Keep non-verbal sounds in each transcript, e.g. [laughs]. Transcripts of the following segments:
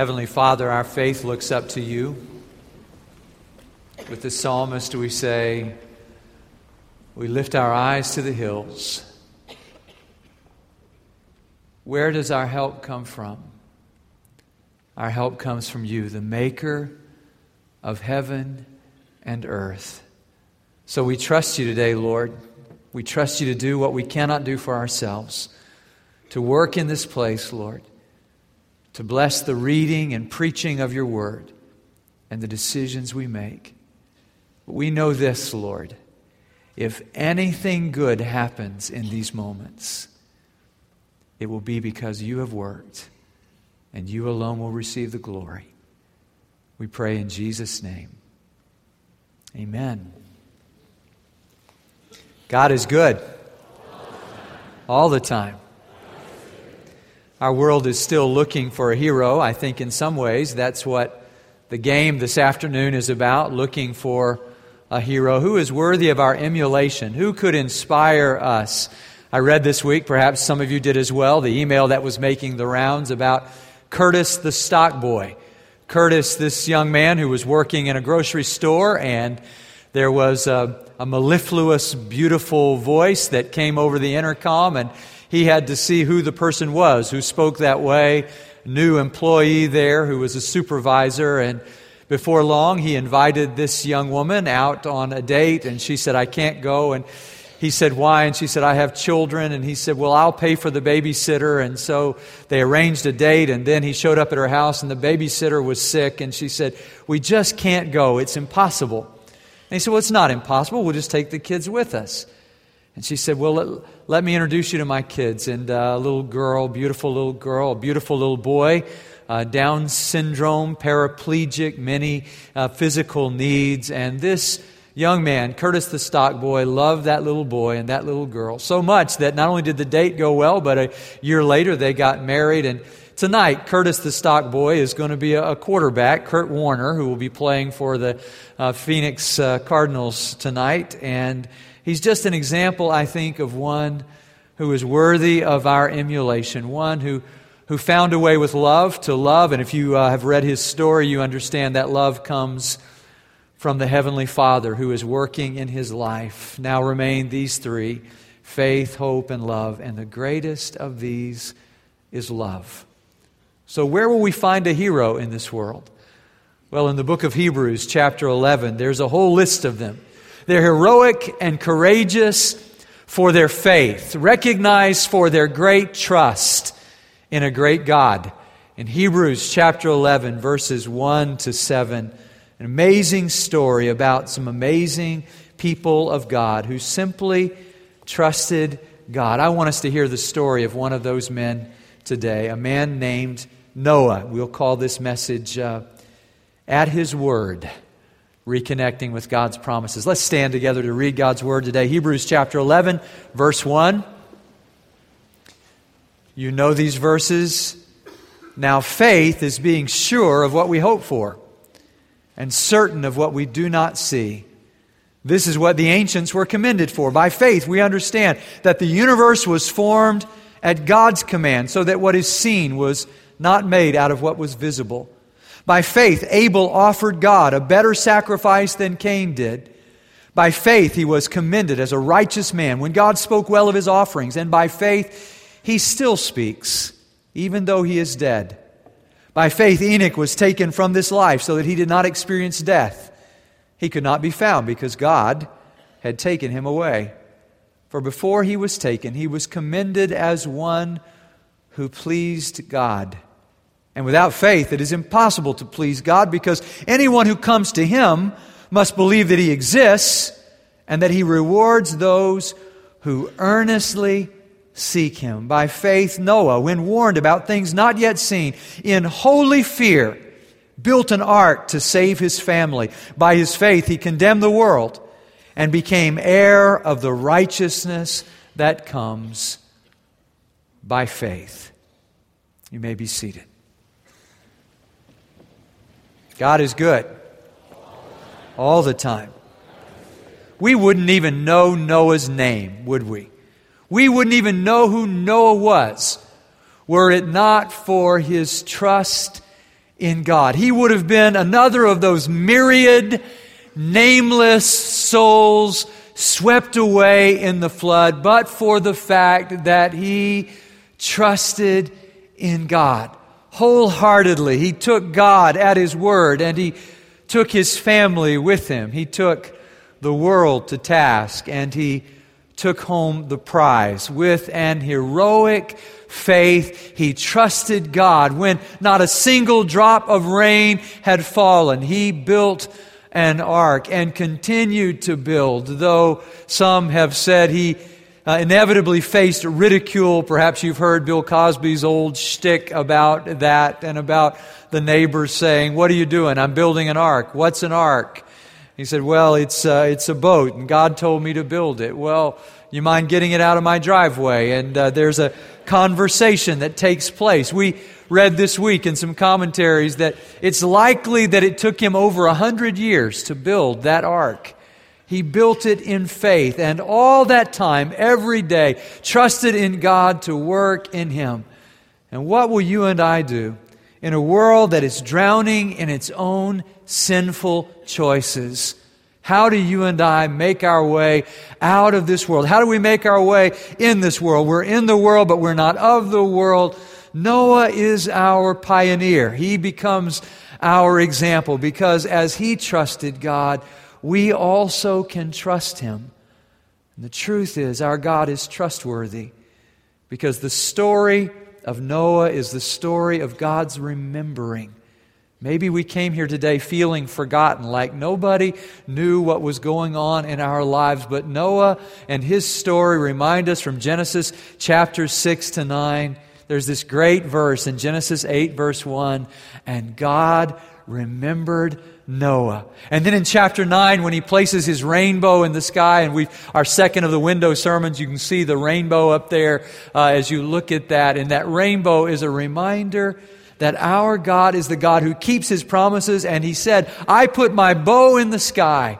Heavenly Father, our faith looks up to you. With the psalmist, we say, We lift our eyes to the hills. Where does our help come from? Our help comes from you, the maker of heaven and earth. So we trust you today, Lord. We trust you to do what we cannot do for ourselves, to work in this place, Lord, to bless the reading and preaching of your word and the decisions we make. But we know this, Lord. If anything good happens in these moments, it will be because you have worked and you alone will receive the glory. We pray in Jesus' name. Amen. God is good all the time. Our world is still looking for a hero. I think in some ways that's what the game this afternoon is about looking for a hero. Who is worthy of our emulation? Who could inspire us? I read this week, perhaps some of you did as well, the email that was making the rounds about Curtis the stock boy. Curtis, this young man who was working in a grocery store, and there was a, a mellifluous, beautiful voice that came over the intercom, and he had to see who the person was who spoke that way. New employee there who was a supervisor, and before long, he invited this young woman out on a date, and she said, I can't go. And he said, Why? And she said, I have children. And he said, Well, I'll pay for the babysitter. And so they arranged a date. And then he showed up at her house, and the babysitter was sick. And she said, We just can't go. It's impossible. And he said, Well, it's not impossible. We'll just take the kids with us. And she said, Well, let, let me introduce you to my kids. And uh, a little girl, beautiful little girl, beautiful little boy. Uh, Down syndrome, paraplegic, many uh, physical needs. And this young man, Curtis the stock boy, loved that little boy and that little girl so much that not only did the date go well, but a year later they got married. And tonight, Curtis the stock boy is going to be a quarterback, Kurt Warner, who will be playing for the uh, Phoenix uh, Cardinals tonight. And he's just an example, I think, of one who is worthy of our emulation, one who who found a way with love to love. And if you uh, have read his story, you understand that love comes from the Heavenly Father who is working in his life. Now remain these three faith, hope, and love. And the greatest of these is love. So, where will we find a hero in this world? Well, in the book of Hebrews, chapter 11, there's a whole list of them. They're heroic and courageous for their faith, recognized for their great trust in a great God. In Hebrews chapter 11, verses 1 to 7, an amazing story about some amazing people of God who simply trusted God. I want us to hear the story of one of those men today, a man named Noah. We'll call this message uh, At His Word, reconnecting with God's promises. Let's stand together to read God's Word today. Hebrews chapter 11, verse 1. You know these verses. Now, faith is being sure of what we hope for and certain of what we do not see. This is what the ancients were commended for. By faith, we understand that the universe was formed at God's command, so that what is seen was not made out of what was visible. By faith, Abel offered God a better sacrifice than Cain did. By faith, he was commended as a righteous man when God spoke well of his offerings. And by faith, he still speaks, even though he is dead. By faith, Enoch was taken from this life so that he did not experience death. He could not be found because God had taken him away. For before he was taken, he was commended as one who pleased God. And without faith, it is impossible to please God because anyone who comes to him must believe that he exists and that he rewards those who earnestly seek him. By faith, Noah, when warned about things not yet seen, in holy fear, built an ark to save his family. By his faith, he condemned the world and became heir of the righteousness that comes by faith. You may be seated. God is good all the time. We wouldn't even know Noah's name, would we? We wouldn't even know who Noah was were it not for his trust in God. He would have been another of those myriad, nameless souls swept away in the flood, but for the fact that he trusted in God wholeheartedly. He took God at his word and he took his family with him. He took the world to task and he took home the prize with an heroic faith. He trusted God when not a single drop of rain had fallen. He built an ark and continued to build, though some have said he uh, inevitably faced ridicule. Perhaps you've heard Bill Cosby's old shtick about that and about the neighbors saying, What are you doing? I'm building an ark. What's an ark? He said, Well, it's, uh, it's a boat, and God told me to build it. Well, you mind getting it out of my driveway? And uh, there's a conversation that takes place. We read this week in some commentaries that it's likely that it took him over a hundred years to build that ark. He built it in faith, and all that time, every day, trusted in God to work in him. And what will you and I do in a world that is drowning in its own sinful choices? How do you and I make our way out of this world? How do we make our way in this world? We're in the world, but we're not of the world. Noah is our pioneer. He becomes our example because as he trusted God, we also can trust him. And the truth is, our God is trustworthy because the story of Noah is the story of God's remembering. Maybe we came here today feeling forgotten, like nobody knew what was going on in our lives. But Noah and his story remind us from Genesis chapter 6 to 9. There's this great verse in Genesis 8, verse 1 and God remembered Noah. And then in chapter 9, when he places his rainbow in the sky, and we our second of the window sermons, you can see the rainbow up there uh, as you look at that. And that rainbow is a reminder that our God is the God who keeps his promises. And he said, I put my bow in the sky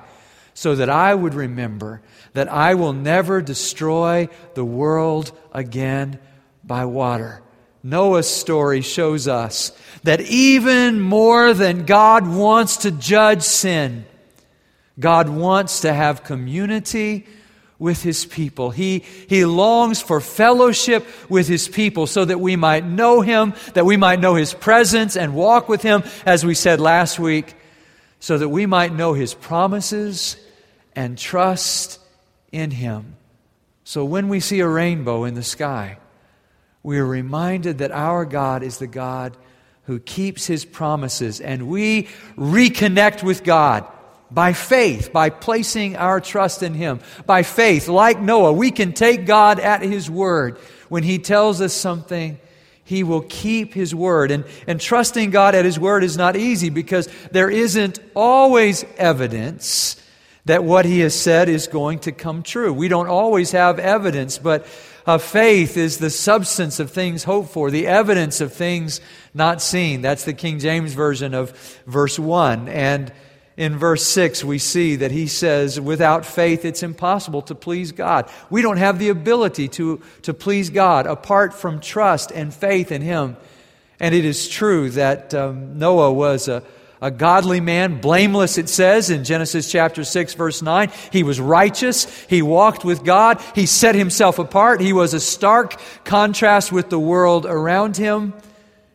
so that I would remember that I will never destroy the world again by water. Noah's story shows us that even more than God wants to judge sin, God wants to have community with his people. He, he longs for fellowship with his people so that we might know him, that we might know his presence and walk with him, as we said last week, so that we might know his promises and trust in him. So when we see a rainbow in the sky, we are reminded that our God is the God who keeps his promises, and we reconnect with God by faith, by placing our trust in Him. By faith, like Noah, we can take God at His word. When He tells us something, He will keep His word. And, and trusting God at His word is not easy because there isn't always evidence that what He has said is going to come true. We don't always have evidence, but uh, faith is the substance of things hoped for, the evidence of things not seen. That's the King James Version of verse 1. And in verse 6, we see that he says, without faith, it's impossible to please God. We don't have the ability to, to please God apart from trust and faith in him. And it is true that um, Noah was a, a godly man, blameless, it says in Genesis chapter 6, verse 9. He was righteous. He walked with God. He set himself apart. He was a stark contrast with the world around him.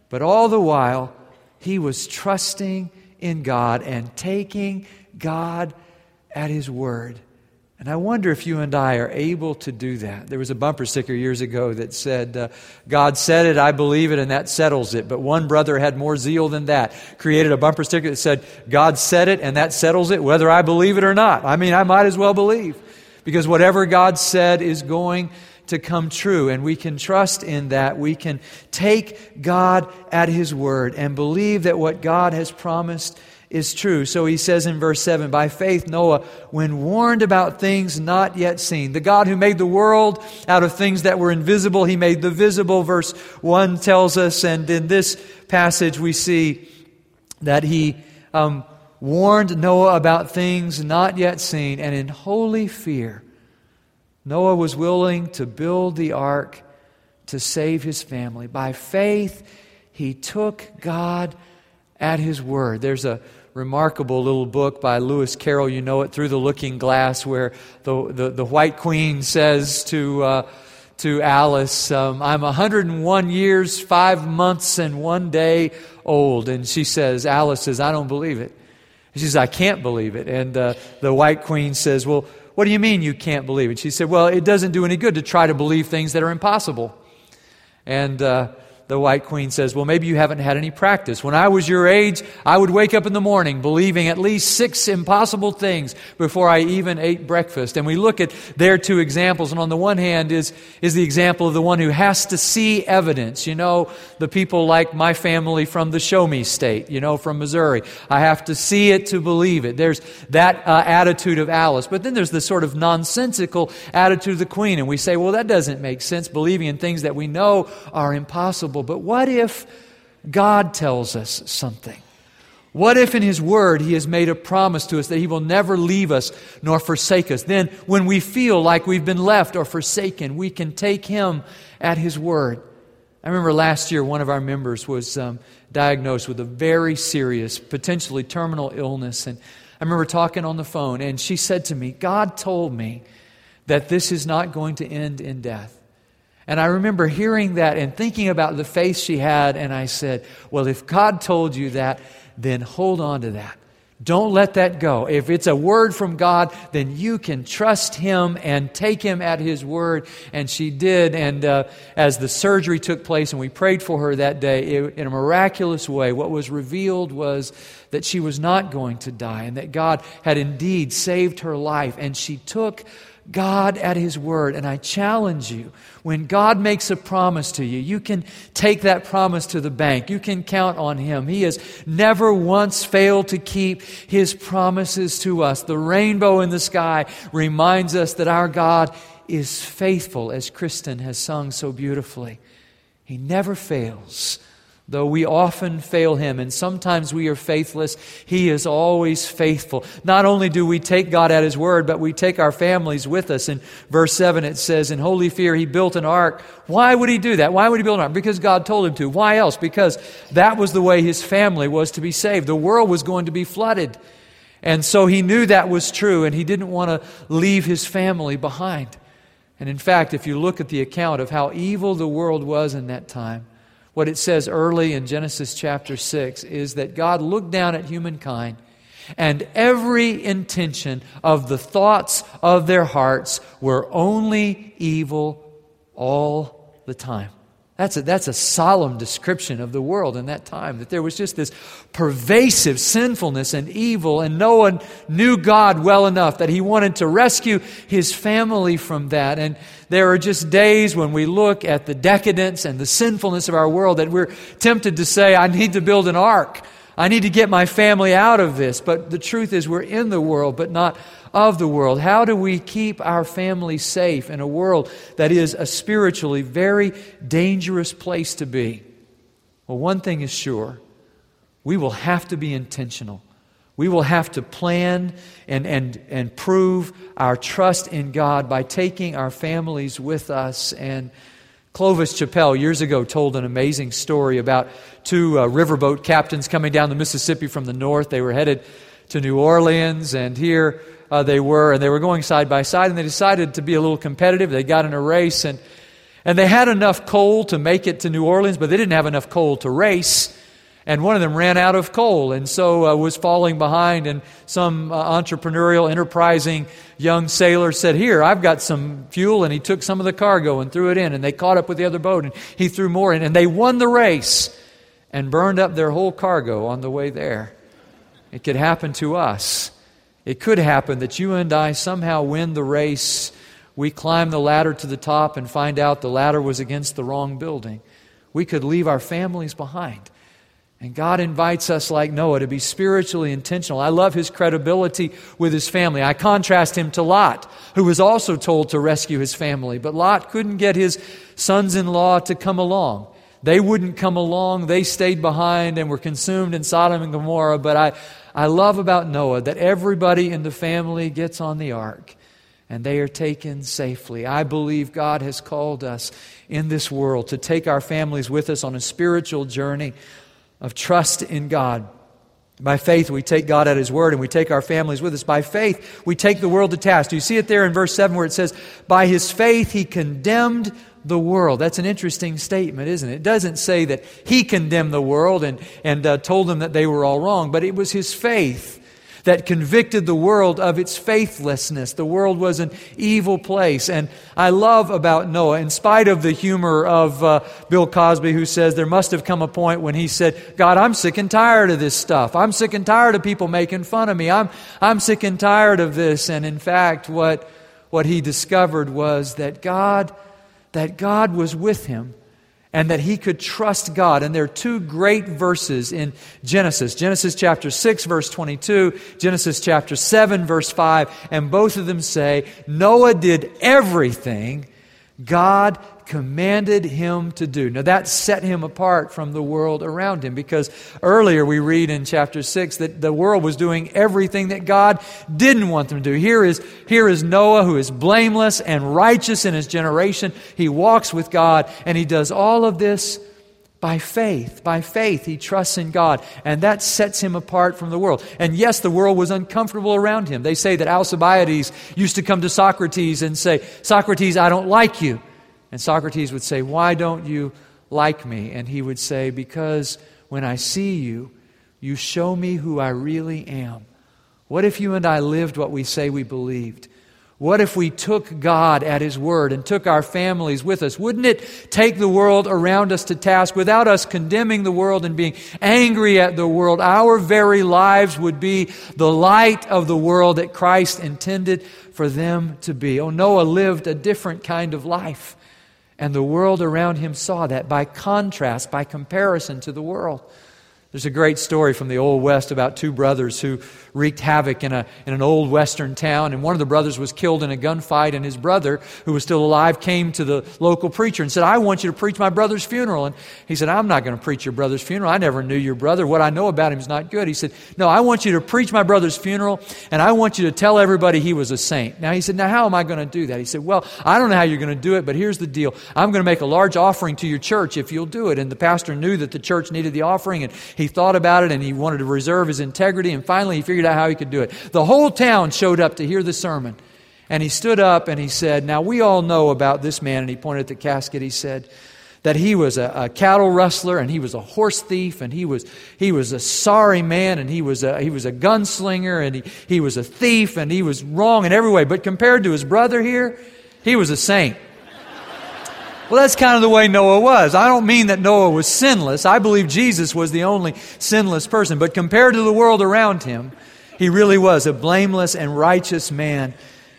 But all the while, he was trusting in God and taking God at His word. And I wonder if you and I are able to do that. There was a bumper sticker years ago that said, uh, God said it, I believe it, and that settles it. But one brother had more zeal than that. Created a bumper sticker that said, God said it, and that settles it, whether I believe it or not. I mean, I might as well believe. Because whatever God said is going to come true, and we can trust in that. We can take God at His word and believe that what God has promised is true. So he says in verse 7 By faith, Noah, when warned about things not yet seen, the God who made the world out of things that were invisible, he made the visible. Verse 1 tells us, and in this passage we see that he um, warned Noah about things not yet seen, and in holy fear, Noah was willing to build the ark to save his family. By faith, he took God at His Word. There's a remarkable little book by Lewis Carroll, you know it, Through the Looking Glass, where the, the, the White Queen says to, uh, to Alice, um, I'm 101 years, five months, and one day old. And she says, Alice says, I don't believe it. She says, I can't believe it. And uh, the White Queen says, Well, what do you mean you can't believe it? She said, Well, it doesn't do any good to try to believe things that are impossible. And uh, the White Queen says, Well, maybe you haven't had any practice. When I was your age, I would wake up in the morning believing at least six impossible things before I even ate breakfast. And we look at their two examples. And on the one hand is, is the example of the one who has to see evidence. You know, the people like my family from the Show Me state, you know, from Missouri. I have to see it to believe it. There's that uh, attitude of Alice. But then there's the sort of nonsensical attitude of the Queen. And we say, Well, that doesn't make sense, believing in things that we know are impossible impossible. But what if God tells us something? What if in His Word He has made a promise to us that He will never leave us nor forsake us? Then, when we feel like we've been left or forsaken, we can take Him at His Word. I remember last year one of our members was um, diagnosed with a very serious, potentially terminal illness. And I remember talking on the phone, and she said to me, God told me that this is not going to end in death. And I remember hearing that and thinking about the faith she had, and I said, Well, if God told you that, then hold on to that. Don't let that go. If it's a word from God, then you can trust Him and take Him at His word. And she did. And uh, as the surgery took place and we prayed for her that day, it, in a miraculous way, what was revealed was that she was not going to die and that God had indeed saved her life. And she took God at His word. And I challenge you, when God makes a promise to you, you can take that promise to the bank. You can count on Him. He has never once failed to keep His promises to us. The rainbow in the sky reminds us that our God is faithful, as Kristen has sung so beautifully. He never fails. Though we often fail him and sometimes we are faithless, he is always faithful. Not only do we take God at his word, but we take our families with us. In verse 7, it says, In holy fear, he built an ark. Why would he do that? Why would he build an ark? Because God told him to. Why else? Because that was the way his family was to be saved. The world was going to be flooded. And so he knew that was true, and he didn't want to leave his family behind. And in fact, if you look at the account of how evil the world was in that time, what it says early in Genesis chapter 6 is that God looked down at humankind and every intention of the thoughts of their hearts were only evil all the time. That's a, that's a solemn description of the world in that time, that there was just this pervasive sinfulness and evil, and no one knew God well enough that he wanted to rescue his family from that. And there are just days when we look at the decadence and the sinfulness of our world that we're tempted to say, I need to build an ark. I need to get my family out of this. But the truth is, we're in the world, but not of the world? How do we keep our family safe in a world that is a spiritually very dangerous place to be? Well, one thing is sure we will have to be intentional. We will have to plan and, and, and prove our trust in God by taking our families with us. And Clovis Chappell years ago told an amazing story about two uh, riverboat captains coming down the Mississippi from the north. They were headed to New Orleans, and here uh, they were, and they were going side by side, and they decided to be a little competitive. They got in a race, and, and they had enough coal to make it to New Orleans, but they didn't have enough coal to race. And one of them ran out of coal, and so uh, was falling behind. And some uh, entrepreneurial, enterprising young sailor said, "Here, I've got some fuel." And he took some of the cargo and threw it in. And they caught up with the other boat, and he threw more in, and they won the race and burned up their whole cargo on the way there. It could happen to us. It could happen that you and I somehow win the race. We climb the ladder to the top and find out the ladder was against the wrong building. We could leave our families behind. And God invites us, like Noah, to be spiritually intentional. I love his credibility with his family. I contrast him to Lot, who was also told to rescue his family. But Lot couldn't get his sons in law to come along. They wouldn't come along. They stayed behind and were consumed in Sodom and Gomorrah. But I, I love about Noah that everybody in the family gets on the ark and they are taken safely. I believe God has called us in this world to take our families with us on a spiritual journey of trust in God. By faith, we take God at His word and we take our families with us. By faith, we take the world to task. Do you see it there in verse 7 where it says, By His faith, He condemned the world. That's an interesting statement, isn't it? It doesn't say that He condemned the world and, and uh, told them that they were all wrong, but it was His faith that convicted the world of its faithlessness. The world was an evil place. And I love about Noah, in spite of the humor of uh, Bill Cosby, who says there must have come a point when he said, God, I'm sick and tired of this stuff. I'm sick and tired of people making fun of me. I'm, I'm sick and tired of this. And in fact, what, what he discovered was that God, that God was with him and that he could trust God. And there are two great verses in Genesis Genesis chapter 6, verse 22, Genesis chapter 7, verse 5, and both of them say, Noah did everything God commanded him to do. Now that set him apart from the world around him because earlier we read in chapter 6 that the world was doing everything that God didn't want them to do. Here is, here is Noah who is blameless and righteous in his generation. He walks with God and he does all of this by faith. By faith, he trusts in God, and that sets him apart from the world. And yes, the world was uncomfortable around him. They say that Alcibiades used to come to Socrates and say, Socrates, I don't like you. And Socrates would say, Why don't you like me? And he would say, Because when I see you, you show me who I really am. What if you and I lived what we say we believed? What if we took God at His word and took our families with us? Wouldn't it take the world around us to task without us condemning the world and being angry at the world? Our very lives would be the light of the world that Christ intended for them to be. Oh, Noah lived a different kind of life. And the world around him saw that by contrast, by comparison to the world. There's a great story from the Old West about two brothers who wreaked havoc in, a, in an old western town. And one of the brothers was killed in a gunfight, and his brother, who was still alive, came to the local preacher and said, I want you to preach my brother's funeral. And he said, I'm not going to preach your brother's funeral. I never knew your brother. What I know about him is not good. He said, No, I want you to preach my brother's funeral, and I want you to tell everybody he was a saint. Now, he said, Now, how am I going to do that? He said, Well, I don't know how you're going to do it, but here's the deal. I'm going to make a large offering to your church if you'll do it. And the pastor knew that the church needed the offering, and he thought about it and he wanted to reserve his integrity. And finally, he figured out how he could do it. The whole town showed up to hear the sermon. And he stood up and he said, Now we all know about this man. And he pointed at the casket. He said, that he was a, a, cattle rustler and he was a horse thief and he was, he was a sorry man and he was a, he was a gunslinger and he, he was a thief and he was wrong in every way. But compared to his brother here, he was a saint. Well, that's kind of the way Noah was. I don't mean that Noah was sinless. I believe Jesus was the only sinless person. But compared to the world around him, he really was a blameless and righteous man.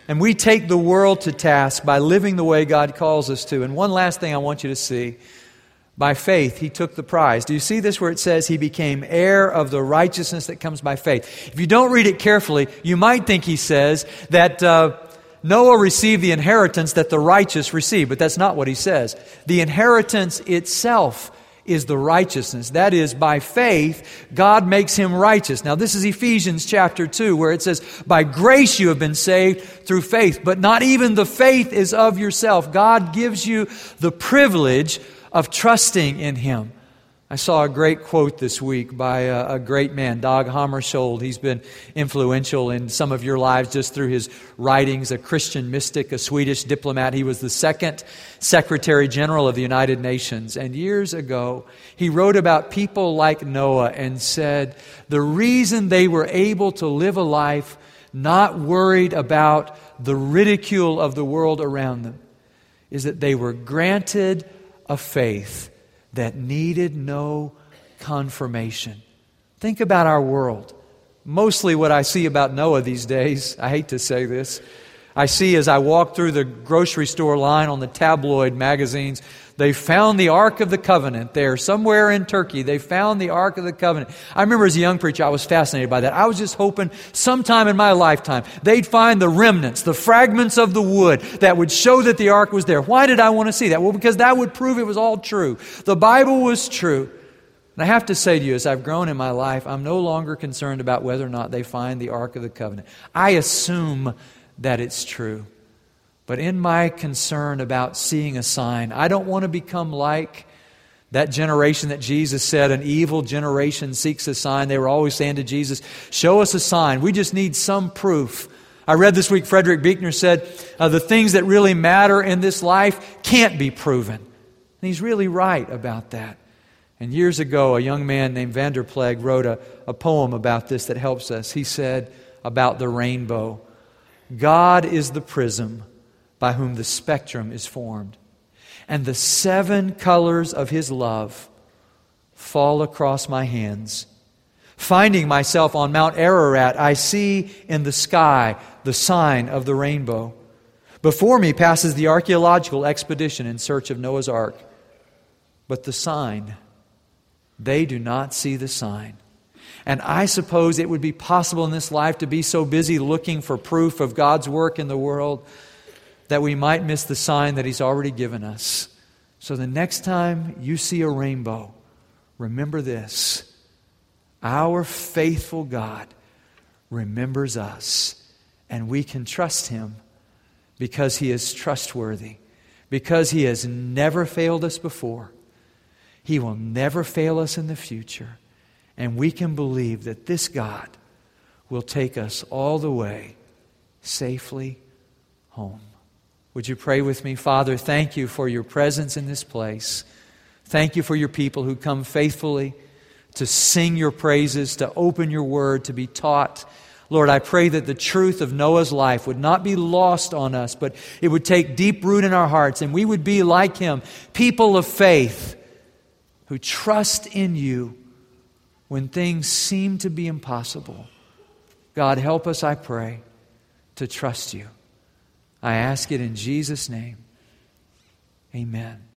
And we take the world to task by living the way God calls us to. And one last thing I want you to see. By faith, he took the prize. Do you see this where it says he became heir of the righteousness that comes by faith? If you don't read it carefully, you might think he says that uh, Noah received the inheritance that the righteous receive, but that's not what he says. The inheritance itself is the righteousness. That is, by faith, God makes him righteous. Now, this is Ephesians chapter 2, where it says, By grace you have been saved through faith, but not even the faith is of yourself. God gives you the privilege of trusting in him. I saw a great quote this week by a, a, great man, Dag Hammarskjöld. He's been influential in some of your lives just through his writings, a Christian mystic, a Swedish diplomat. He was the second Secretary General of the United Nations. And years ago, he wrote about people like Noah and said the reason they were able to live a life not worried about the ridicule of the world around them is that they were granted a faith that needed no confirmation. Think about our world. Mostly what I see about Noah these days, [laughs] I hate to say this, I see as I walk through the grocery store line on the tabloid magazines, they found the Ark of the Covenant there, somewhere in Turkey. They found the Ark of the Covenant. I remember as a young preacher, I was fascinated by that. I was just hoping sometime in my lifetime they'd find the remnants, the fragments of the wood that would show that the Ark was there. Why did I want to see that? Well, because that would prove it was all true. The Bible was true. And I have to say to you, as I've grown in my life, I'm no longer concerned about whether or not they find the Ark of the Covenant. I assume that it's true. But in my concern about seeing a sign, I don't want to become like That generation that Jesus said, an evil generation seeks a sign, they were always saying to Jesus, Show us a sign. We just need some proof. I read this week, Frederick Buechner said, uh, The things that really matter in this life can't be proven. And he's really right about that. And years ago, a young man named van der Plegh wrote a, a poem about this that helps us. He said about the rainbow God is the prism by whom the spectrum is formed and the seven colors of his love fall across my hands. Finding myself on Mount Ararat, I see in the sky the sign of the rainbow. Before me passes the archaeological expedition in search of Noah's Ark. But the sign, they do not see the sign. And I suppose it would be possible in this life to be so busy looking for proof of God's work in the world that we might miss the sign that He's already given us. So the next time you see a rainbow, remember this our faithful God remembers us, and we can trust Him because He is trustworthy, because He has never failed us before. He will never fail us in the future. And we can believe that this God will take us all the way safely home. Would you pray with me? Father, thank you for your presence in this place. Thank you for your people who come faithfully to sing your praises, to open your word, to be taught. Lord, I pray that the truth of Noah's life would not be lost on us, but it would take deep root in our hearts, and we would be like him, people of faith who trust in you when things seem to be impossible. God, help us, I pray, to trust you. I ask it in Jesus' name. Amen.